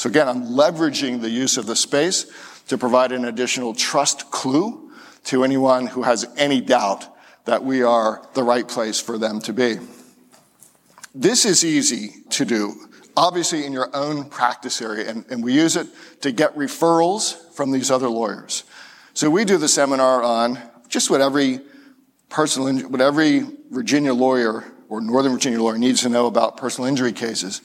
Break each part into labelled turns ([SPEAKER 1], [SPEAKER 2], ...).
[SPEAKER 1] So again, I'm leveraging the use of the space to provide an additional trust clue to anyone who has any doubt that we are the right place for them to be. This is easy to do, obviously in your own practice area, and, and we use it to get referrals from these other lawyers. So we do the seminar on just what every personal, what every Virginia lawyer or Northern Virginia lawyer needs to know about personal injury cases.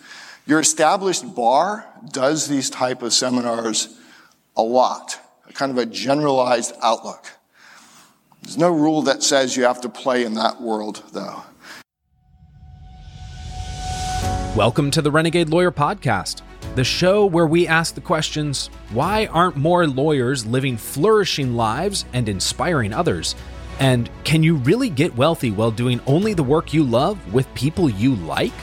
[SPEAKER 1] Your established bar does these type of seminars a lot, kind of a generalized outlook. There's no rule that says you have to play in that world, though.
[SPEAKER 2] Welcome to the Renegade Lawyer Podcast, the show where we ask the questions why aren't more lawyers living flourishing lives and inspiring others? And can you really get wealthy while doing only the work you love with people you like?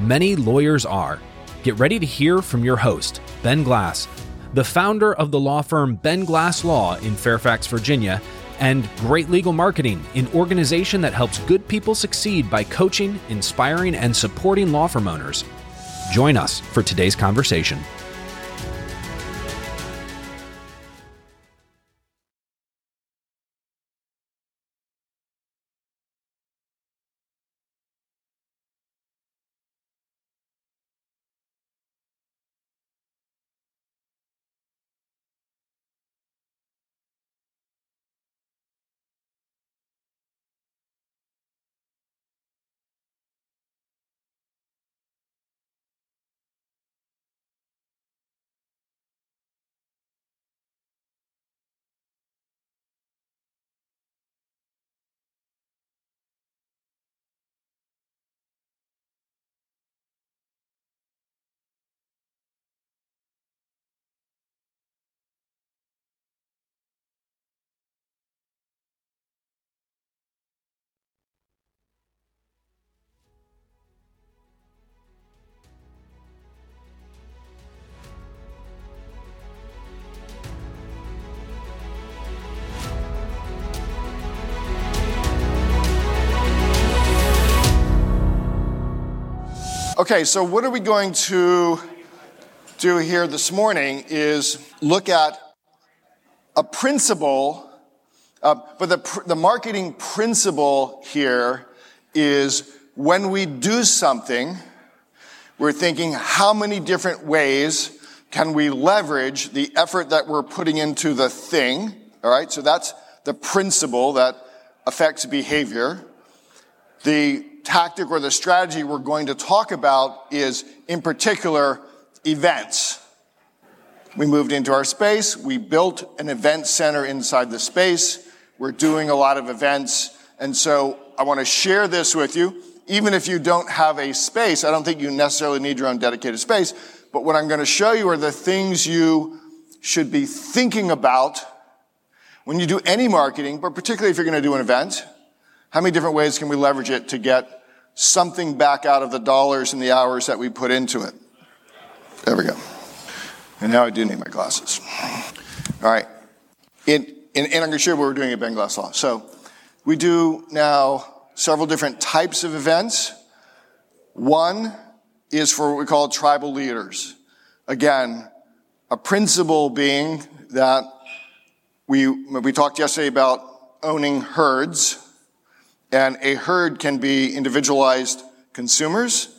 [SPEAKER 2] Many lawyers are. Get ready to hear from your host, Ben Glass, the founder of the law firm Ben Glass Law in Fairfax, Virginia, and Great Legal Marketing, an organization that helps good people succeed by coaching, inspiring, and supporting law firm owners. Join us for today's conversation.
[SPEAKER 1] Okay, so what are we going to do here this morning is look at a principle, uh, but the, the marketing principle here is when we do something, we're thinking how many different ways can we leverage the effort that we're putting into the thing, all right? So that's the principle that affects behavior. The tactic or the strategy we're going to talk about is, in particular, events. We moved into our space. We built an event center inside the space. We're doing a lot of events. And so I want to share this with you. Even if you don't have a space, I don't think you necessarily need your own dedicated space. But what I'm going to show you are the things you should be thinking about when you do any marketing, but particularly if you're going to do an event. How many different ways can we leverage it to get something back out of the dollars and the hours that we put into it? There we go. And now I do need my glasses. All right. In, in, and I'm going to you what we're doing at Ben Glass Law. So we do now several different types of events. One is for what we call tribal leaders. Again, a principle being that we, we talked yesterday about owning herds. And a herd can be individualized consumers,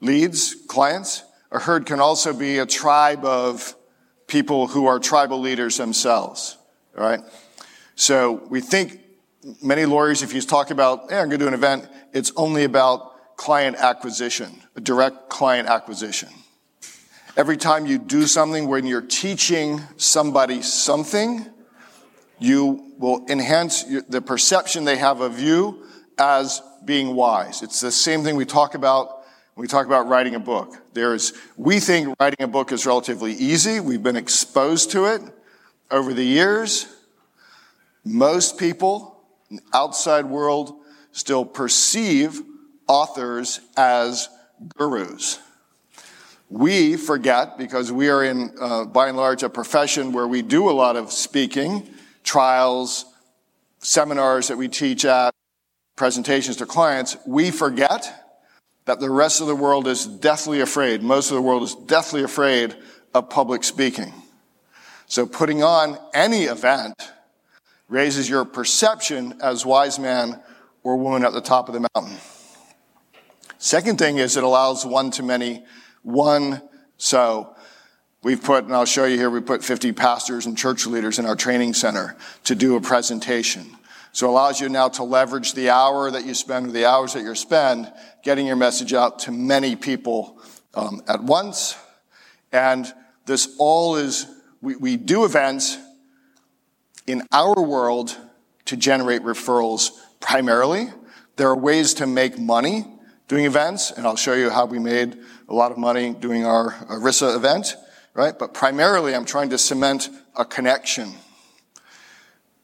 [SPEAKER 1] leads, clients. A herd can also be a tribe of people who are tribal leaders themselves. All right. So we think many lawyers, if you talk about, hey, I'm going to do an event, it's only about client acquisition, a direct client acquisition. Every time you do something when you're teaching somebody something, you will enhance the perception they have of you as being wise. It's the same thing we talk about when we talk about writing a book. There's, we think writing a book is relatively easy. We've been exposed to it over the years. Most people in the outside world still perceive authors as gurus. We forget because we are in, uh, by and large, a profession where we do a lot of speaking trials, seminars that we teach at, presentations to clients, we forget that the rest of the world is deathly afraid. Most of the world is deathly afraid of public speaking. So putting on any event raises your perception as wise man or woman at the top of the mountain. Second thing is it allows one to many one. So we've put, and I'll show you here, we put 50 pastors and church leaders in our training center to do a presentation. So it allows you now to leverage the hour that you spend or the hours that you spend getting your message out to many people um, at once. And this all is, we, we do events in our world to generate referrals primarily. There are ways to make money doing events, and I'll show you how we made a lot of money doing our ERISA event, right? But primarily, I'm trying to cement a connection.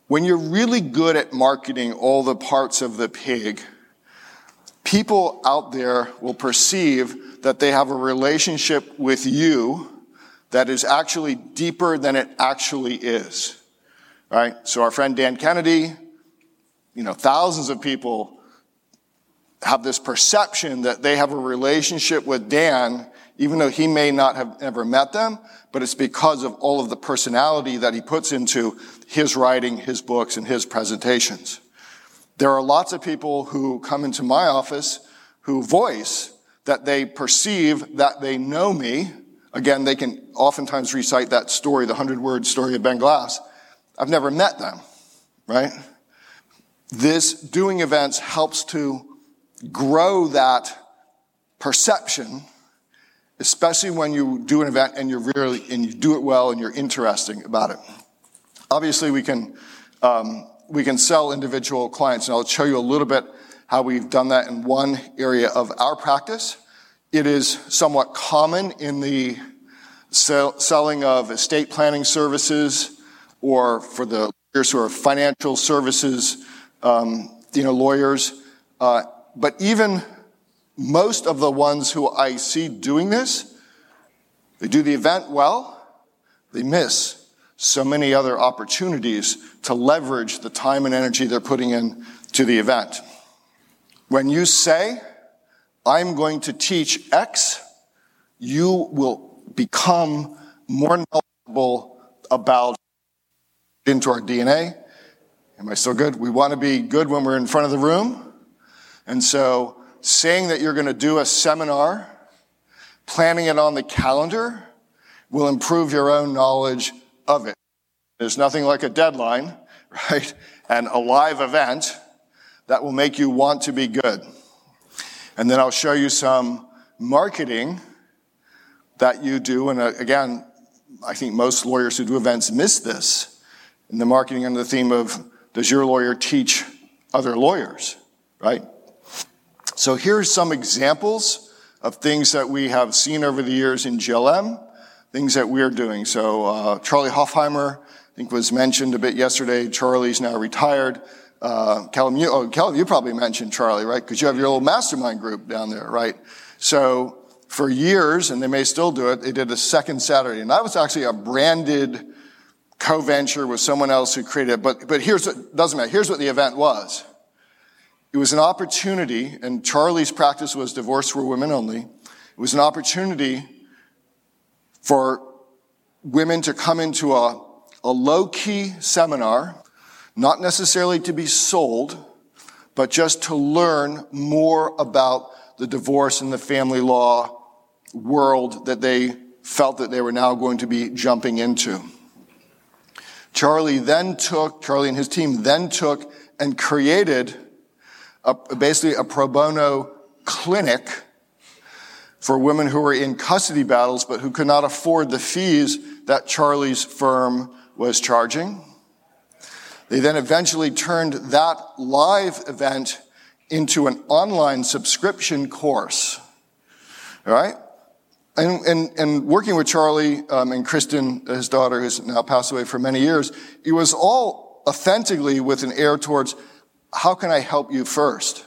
[SPEAKER 1] When you're really good at marketing all the parts of the pig, people out there will perceive that they have a relationship with you that is actually deeper than it actually is. Right? So our friend Dan Kennedy, you know, thousands of people have this perception that they have a relationship with Dan, even though he may not have ever met them, but it's because of all of the personality that he puts into his writing, his books, and his presentations. There are lots of people who come into my office who voice that they perceive that they know me. Again, they can oftentimes recite that story, the hundred word story of Ben Glass. I've never met them, right? This doing events helps to grow that perception, especially when you do an event and you're really, and you do it well and you're interesting about it. Obviously, we can, um, we can sell individual clients, and I'll show you a little bit how we've done that in one area of our practice. It is somewhat common in the sell, selling of estate planning services or for the lawyers who are financial services, um, you know, lawyers. Uh, but even most of the ones who I see doing this, they do the event well, they miss so many other opportunities to leverage the time and energy they're putting in to the event. When you say, I'm going to teach X, you will become more knowledgeable about into our DNA. Am I still good? We want to be good when we're in front of the room. And so saying that you're going to do a seminar, planning it on the calendar, will improve your own knowledge of it. There's nothing like a deadline, right? And a live event that will make you want to be good. And then I'll show you some marketing that you do. And uh, again, I think most lawyers who do events miss this in the marketing under the theme of does your lawyer teach other lawyers, right? So here's some examples of things that we have seen over the years in GLM, things that we're doing. So uh, Charlie Hofheimer, I think was mentioned a bit yesterday. Charlie's now retired. Uh, Callum, you, oh, Callum, you probably mentioned Charlie, right? Because you have your little mastermind group down there, right? So for years, and they may still do it, they did a second Saturday. And that was actually a branded co-venture with someone else who created it. But, but here's what, doesn't matter. Here's what the event was. It was an opportunity, and Charlie's practice was divorce for women only. It was an opportunity for women to come into a, a low-key seminar not necessarily to be sold, but just to learn more about the divorce and the family law world that they felt that they were now going to be jumping into. Charlie then took, Charlie and his team then took and created a, basically a pro bono clinic for women who were in custody battles but who could not afford the fees that Charlie's firm was charging. They then eventually turned that live event into an online subscription course. All right? And, and, and working with Charlie um, and Kristen, his daughter, who's now passed away for many years, it was all authentically with an air towards how can I help you first?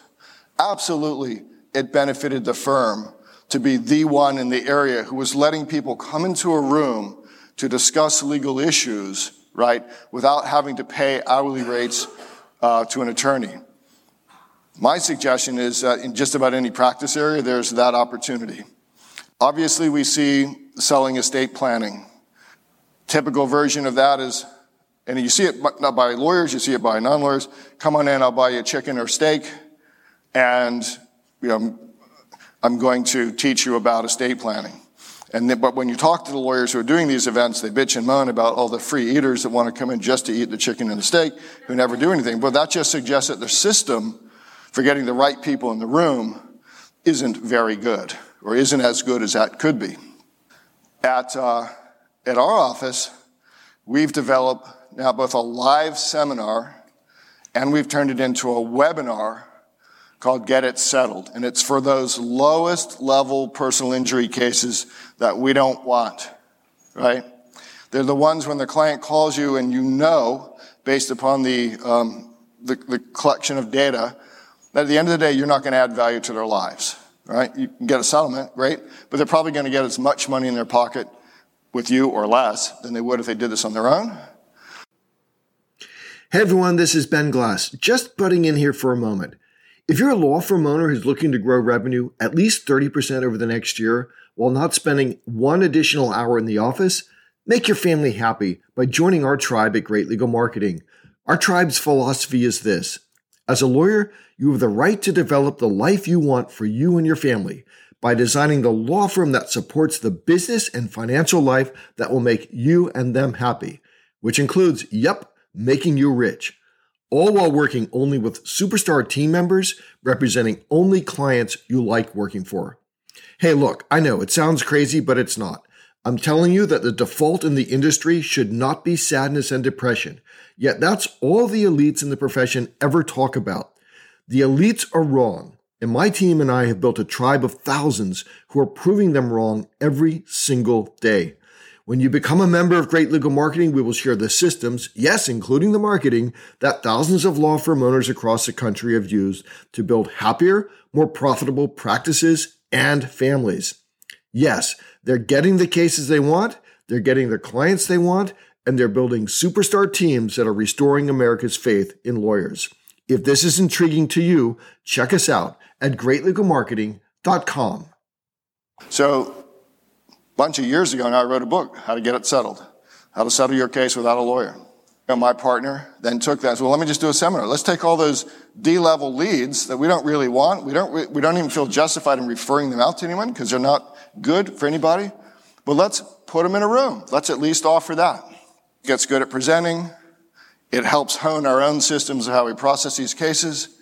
[SPEAKER 1] Absolutely, it benefited the firm to be the one in the area who was letting people come into a room to discuss legal issues right, without having to pay hourly rates uh, to an attorney. My suggestion is that in just about any practice area, there's that opportunity. Obviously, we see selling estate planning. Typical version of that is, and you see it not by lawyers, you see it by non-lawyers. Come on in, I'll buy you a chicken or steak, and you know, I'm going to teach you about estate planning. And then, but when you talk to the lawyers who are doing these events, they bitch and moan about all the free eaters that want to come in just to eat the chicken and the steak, who never do anything. But that just suggests that the system for getting the right people in the room isn't very good, or isn't as good as that could be. At, uh, at our office, we've developed now both a live seminar and we've turned it into a webinar called Get It Settled. And it's for those lowest level personal injury cases that we don't want, right? They're the ones when the client calls you and you know, based upon the, um, the, the collection of data, that at the end of the day, you're not going to add value to their lives, right? You can get a settlement, great, but they're probably going to get as much money in their pocket with you or less than they would if they did this on their own.
[SPEAKER 3] Hey everyone, this is Ben Glass, just butting in here for a moment. If you're a law firm owner who's looking to grow revenue at least 30% over the next year while not spending one additional hour in the office, make your family happy by joining our tribe at Great Legal Marketing. Our tribe's philosophy is this As a lawyer, you have the right to develop the life you want for you and your family by designing the law firm that supports the business and financial life that will make you and them happy, which includes, yep, making you rich all while working only with superstar team members representing only clients you like working for. Hey, look, I know it sounds crazy, but it's not. I'm telling you that the default in the industry should not be sadness and depression. Yet that's all the elites in the profession ever talk about. The elites are wrong, and my team and I have built a tribe of thousands who are proving them wrong every single day. When you become a member of Great Legal Marketing, we will share the systems, yes, including the marketing, that thousands of law firm owners across the country have used to build happier, more profitable practices and families. Yes, they're getting the cases they want, they're getting the clients they want, and they're building superstar teams that are restoring America's faith in lawyers. If this is intriguing to you, check us out at greatlegalmarketing.com.
[SPEAKER 1] So, bunch of years ago now, I wrote a book, How to Get It Settled, How to Settle Your Case Without a Lawyer. And my partner then took that said, well, let me just do a seminar. Let's take all those D-level leads that we don't really want. We don't, we don't even feel justified in referring them out to anyone because they're not good for anybody. But let's put them in a room. Let's at least offer that. Gets good at presenting. It helps hone our own systems of how we process these cases.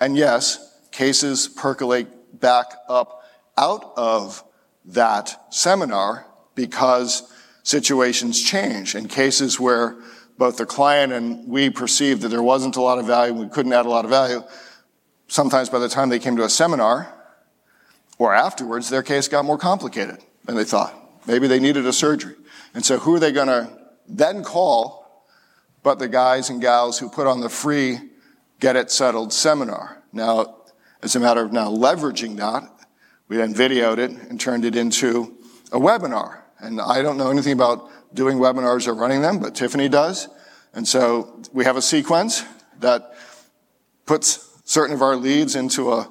[SPEAKER 1] And yes, cases percolate back up out of that seminar because situations change. In cases where both the client and we perceived that there wasn't a lot of value, we couldn't add a lot of value, sometimes by the time they came to a seminar or afterwards, their case got more complicated than they thought. Maybe they needed a surgery. And so who are they going to then call but the guys and gals who put on the free Get It Settled seminar? Now, as a matter of now leveraging that we then videoed it and turned it into a webinar. And I don't know anything about doing webinars or running them, but Tiffany does. And so we have a sequence that puts certain of our leads into a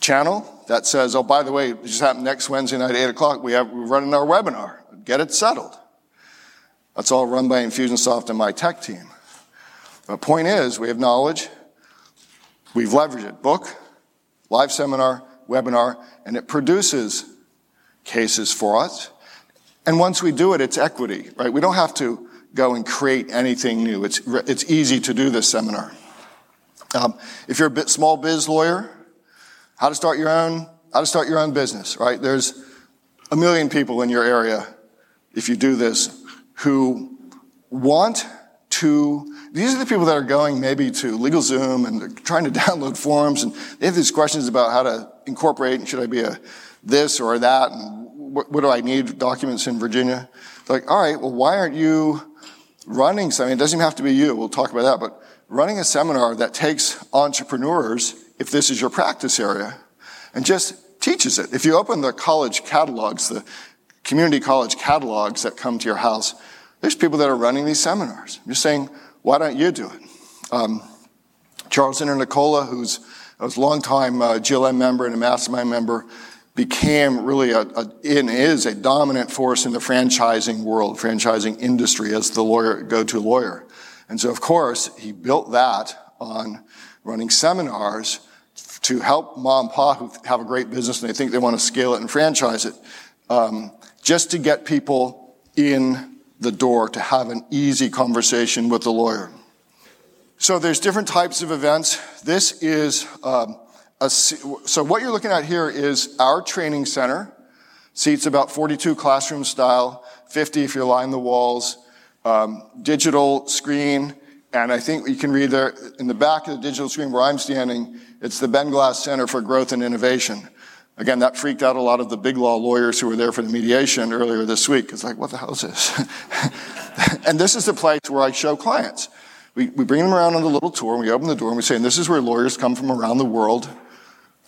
[SPEAKER 1] channel that says, oh, by the way, it just happened next Wednesday night at 8 o'clock. We have, we're running our webinar. Get it settled. That's all run by Infusionsoft and my tech team. But point is, we have knowledge. We've leveraged it. Book, live seminar, webinar, and it produces cases for us. And once we do it, it's equity, right? We don't have to go and create anything new. It's, it's easy to do this seminar. Um, if you're a bit small biz lawyer, how to start your own, how to start your own business, right? There's a million people in your area, if you do this, who want to, these are the people that are going maybe to LegalZoom and trying to download forms and they have these questions about how to incorporate, and should I be a this or that, and what, what do I need, documents in Virginia? They're like, all right, well, why aren't you running something? It doesn't even have to be you, we'll talk about that, but running a seminar that takes entrepreneurs, if this is your practice area, and just teaches it. If you open the college catalogs, the community college catalogs that come to your house, there's people that are running these seminars. I'm just saying, why don't you do it? Um, Charles Internicola, who's I was a long time uh, GLM member and a mastermind member. became really a, a and is a dominant force in the franchising world, franchising industry as the lawyer, go-to lawyer. And so, of course, he built that on running seminars to help mom and pop who have a great business and they think they want to scale it and franchise it, um, just to get people in the door to have an easy conversation with the lawyer. So there's different types of events. This is um, a, so what you're looking at here is our training center. Seats about 42 classroom style, 50 if you line the walls, um, digital screen, and I think you can read there in the back of the digital screen where I'm standing, it's the Ben Glass Center for Growth and Innovation. Again, that freaked out a lot of the big law lawyers who were there for the mediation earlier this week. It's like, what the hell is this? and this is the place where I show clients. We, we bring them around on a little tour, and we open the door, and we say, and this is where lawyers come from around the world,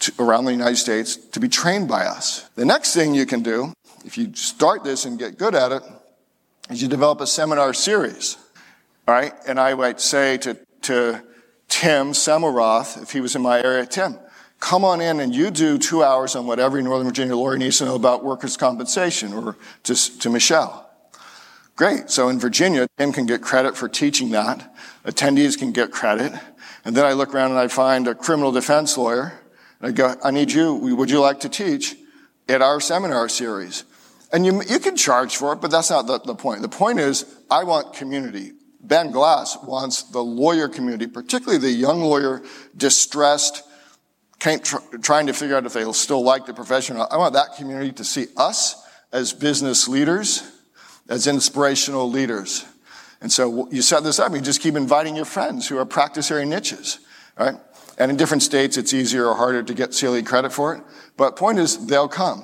[SPEAKER 1] to, around the United States, to be trained by us. The next thing you can do, if you start this and get good at it, is you develop a seminar series. All right? And I might say to, to Tim Semmelroth, if he was in my area, Tim, come on in and you do two hours on what every Northern Virginia lawyer needs to know about workers' compensation, or to, to Michelle. Great. So in Virginia, Tim can get credit for teaching that. Attendees can get credit. And then I look around and I find a criminal defense lawyer. And I go, I need you. Would you like to teach at our seminar series? And you, you can charge for it, but that's not the, the point. The point is, I want community. Ben Glass wants the lawyer community, particularly the young lawyer, distressed, trying to figure out if they'll still like the profession. I want that community to see us as business leaders as inspirational leaders. And so you set this up, you just keep inviting your friends who are practicing niches, right? And in different states, it's easier or harder to get CLE credit for it. But point is, they'll come.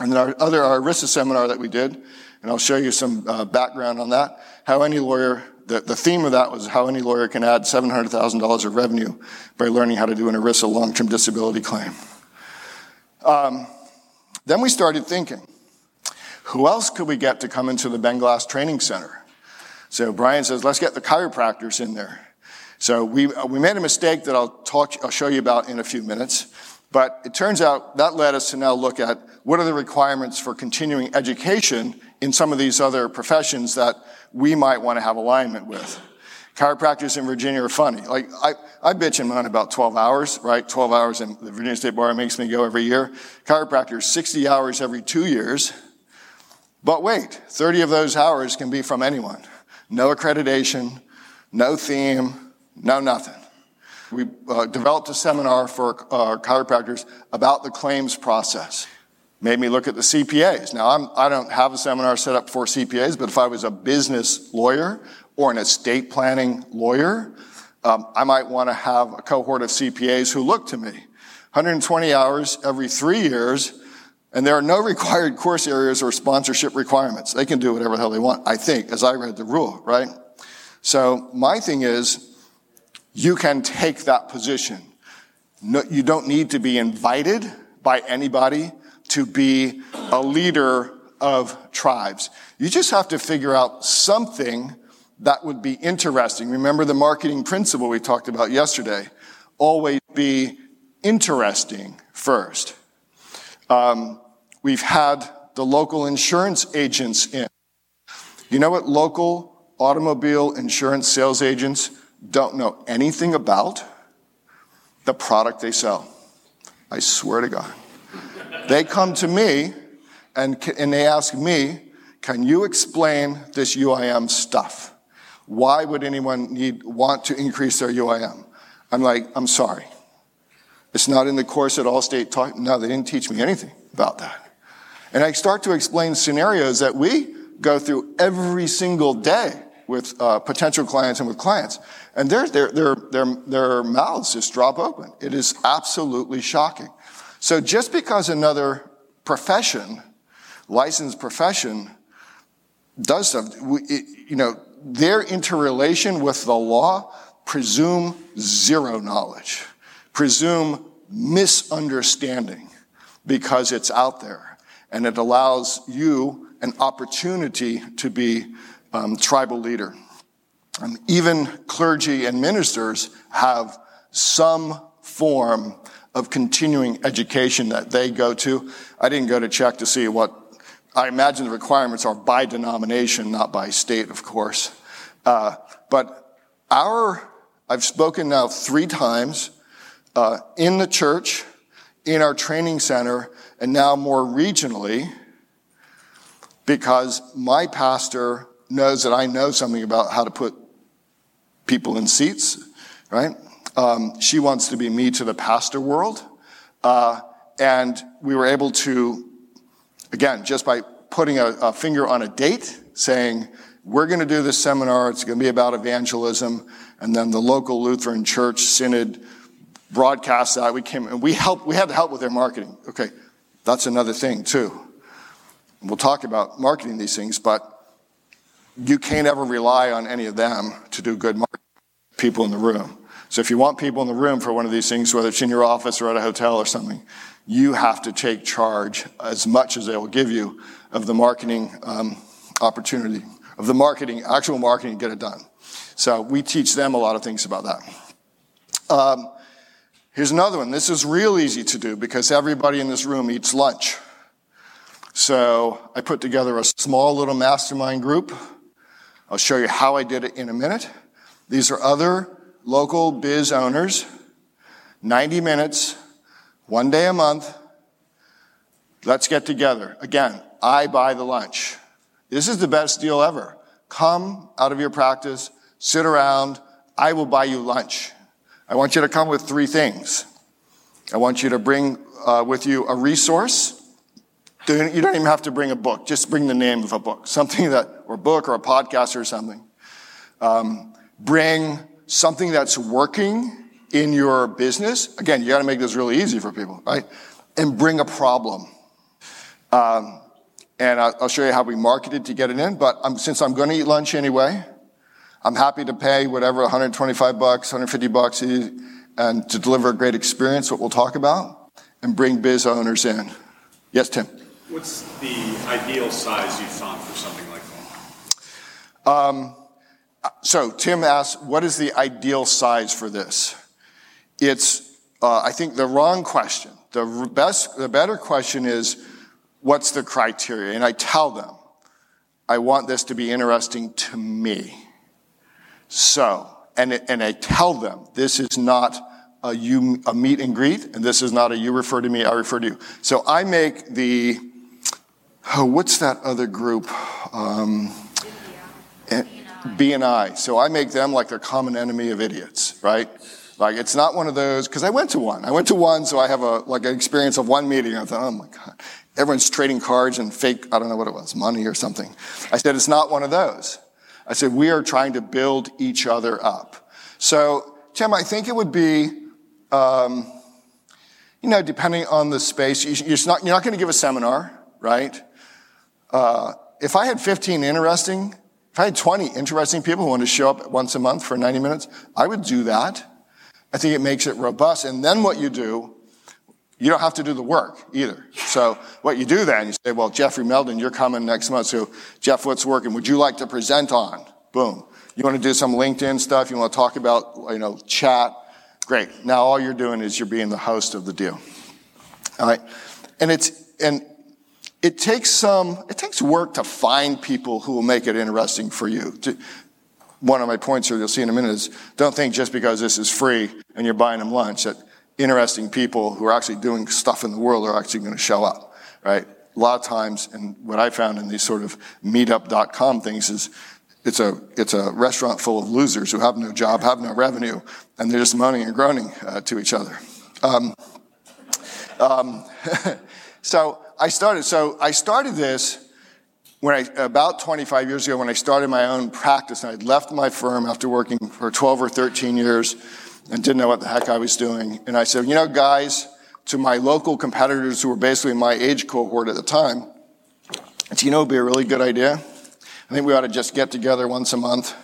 [SPEAKER 1] And then our other, our ERISA seminar that we did, and I'll show you some uh, background on that, how any lawyer, the, the theme of that was how any lawyer can add $700,000 of revenue by learning how to do an ERISA long-term disability claim. Um, then we started thinking, who else could we get to come into the Ben Glass Training Center? So Brian says, let's get the chiropractors in there. So we, uh, we made a mistake that I'll talk, I'll show you about in a few minutes. But it turns out that led us to now look at what are the requirements for continuing education in some of these other professions that we might want to have alignment with. Chiropractors in Virginia are funny. Like, I, I bitch and moan about 12 hours, right? 12 hours in the Virginia State Bar makes me go every year. Chiropractors, 60 hours every two years. But wait, 30 of those hours can be from anyone. No accreditation, no theme, no nothing. We uh, developed a seminar for uh, chiropractors about the claims process. Made me look at the CPAs. Now, I'm, I do not have a seminar set up for CPAs, but if I was a business lawyer or an estate planning lawyer, um, I might want to have a cohort of CPAs who look to me. 120 hours every three years and there are no required course areas or sponsorship requirements. They can do whatever the hell they want, I think, as I read the rule, right? So my thing is, you can take that position. No, you don't need to be invited by anybody to be a leader of tribes. You just have to figure out something that would be interesting. Remember the marketing principle we talked about yesterday. Always be interesting first. Um, we've had the local insurance agents in. You know what local automobile insurance sales agents don't know anything about? The product they sell. I swear to God. They come to me and, and they ask me, can you explain this UIM stuff? Why would anyone need, want to increase their UIM? I'm like, I'm sorry. It's not in the course at Allstate taught. No, they didn't teach me anything about that. And I start to explain scenarios that we go through every single day with uh, potential clients and with clients. And their, their, their, their, their mouths just drop open. It is absolutely shocking. So just because another profession, licensed profession, does stuff, you know, their interrelation with the law presume zero knowledge presume misunderstanding because it's out there and it allows you an opportunity to be um, tribal leader. Um, even clergy and ministers have some form of continuing education that they go to. I didn't go to check to see what, I imagine the requirements are by denomination, not by state, of course. Uh, but our, I've spoken now three times uh, in the church, in our training center, and now more regionally, because my pastor knows that I know something about how to put people in seats, right? Um, she wants to be me to the pastor world. Uh, and we were able to, again, just by putting a, a finger on a date, saying, we're going to do this seminar. It's going to be about evangelism. And then the local Lutheran church synod broadcast that. We came and we helped, we had to help with their marketing. Okay. That's another thing too. We'll talk about marketing these things, but you can't ever rely on any of them to do good marketing. People in the room. So if you want people in the room for one of these things, whether it's in your office or at a hotel or something, you have to take charge as much as they will give you of the marketing um, opportunity, of the marketing, actual marketing, get it done. So we teach them a lot of things about that. Um, here's another one. This is real easy to do because everybody in this room eats lunch. So I put together a small little mastermind group. I'll show you how I did it in a minute. These are other local biz owners, 90 minutes, one day a month. Let's get together. Again, I buy the lunch. This is the best deal ever. Come out of your practice, sit around, I will buy you lunch. I want you to come with three things. I want you to bring uh, with you a resource. You don't even have to bring a book, just bring the name of a book, something that, or book or a podcast or something. Um, bring something that's working in your business. Again, you got to make this really easy for people, right? And bring a problem. Um, and I'll show you how we marketed to get it in. But I'm, since I'm going to eat lunch anyway, I'm happy to pay whatever 125 bucks, 150 bucks, and to deliver a great experience. What we'll talk about, and bring biz owners in. Yes, Tim.
[SPEAKER 4] What's the ideal size you found for something like that? Um,
[SPEAKER 1] so Tim asked, what is the ideal size for this? It's, uh, I think, the wrong question. The best, the better question is, what's the criteria? And I tell them, I want this to be interesting to me. So, and, and I tell them, this is not a you, a meet and greet, and this is not a you refer to me, I refer to you. So I make the, oh, what's that other group? Um, BNI. So I make them like their common enemy of idiots, right? Like it's not one of those because I went to one. I went to one, so I have a like an experience of one meeting. I thought, oh my god, everyone's trading cards and fake. I don't know what it was, money or something. I said it's not one of those. I said we are trying to build each other up. So Tim, I think it would be, um, you know, depending on the space, you're not, you're not going to give a seminar, right? Uh, if I had 15 interesting if I had 20 interesting people who wanted to show up once a month for 90 minutes, I would do that. I think it makes it robust. And then what you do, you don't have to do the work either. So what you do then, you say, well, Jeffrey Meldon, you're coming next month. So Jeff, what's working? Would you like to present on? Boom. You want to do some LinkedIn stuff? You want to talk about, you know, chat? Great. Now all you're doing is you're being the host of the deal. All right. And it's, and it takes some, it takes work to find people who will make it interesting for you. To, one of my points here, you'll see in a minute, is don't think just because this is free and you're buying them lunch that interesting people who are actually doing stuff in the world are actually going to show up, right? A lot of times, and what I found in these sort of meetup.com things is it's a, it's a restaurant full of losers who have no job, have no revenue, and they're just moaning and groaning uh, to each other. Um, um, so I started, so I started this when I, about 25 years ago when I started my own practice and I'd left my firm after working for 12 or 13 years and didn't know what the heck I was doing. And I said, you know, guys, to my local competitors who were basically my age cohort at the time, do you know would be a really good idea? I think we ought to just get together once a month.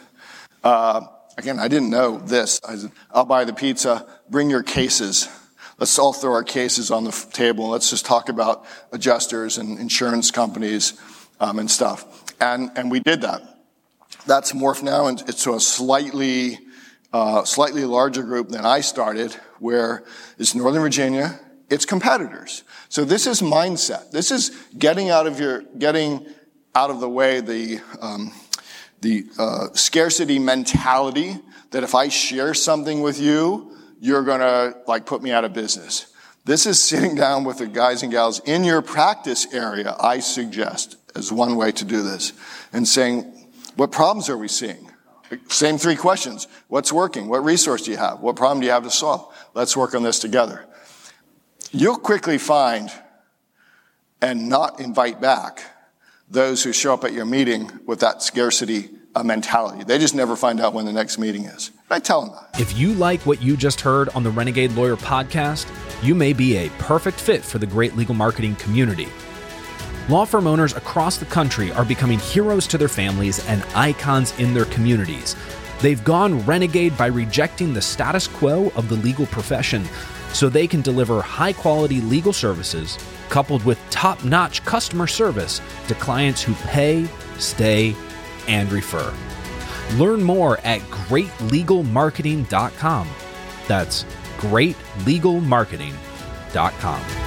[SPEAKER 1] Uh, again, I didn't know this. I said, I'll buy the pizza, bring your cases. Let's all throw our cases on the table and let's just talk about adjusters and insurance companies um, and stuff. And, and we did that. That's morphed now into a slightly uh, slightly larger group than I started, where it's Northern Virginia, it's competitors. So this is mindset. This is getting out of your, getting out of the way the, um, the uh, scarcity mentality that if I share something with you, you're gonna like put me out of business. This is sitting down with the guys and gals in your practice area, I suggest, as one way to do this, and saying, what problems are we seeing? Same three questions. What's working? What resource do you have? What problem do you have to solve? Let's work on this together. You'll quickly find and not invite back those who show up at your meeting with that scarcity uh, mentality. They just never find out when the next meeting is. I tell them that.
[SPEAKER 2] If you like what you just heard on the Renegade Lawyer podcast, you may be a perfect fit for the great legal marketing community. Law firm owners across the country are becoming heroes to their families and icons in their communities. They've gone renegade by rejecting the status quo of the legal profession so they can deliver high quality legal services coupled with top notch customer service to clients who pay, stay, and refer. Learn more at greatlegalmarketing.com. That's greatlegalmarketing.com.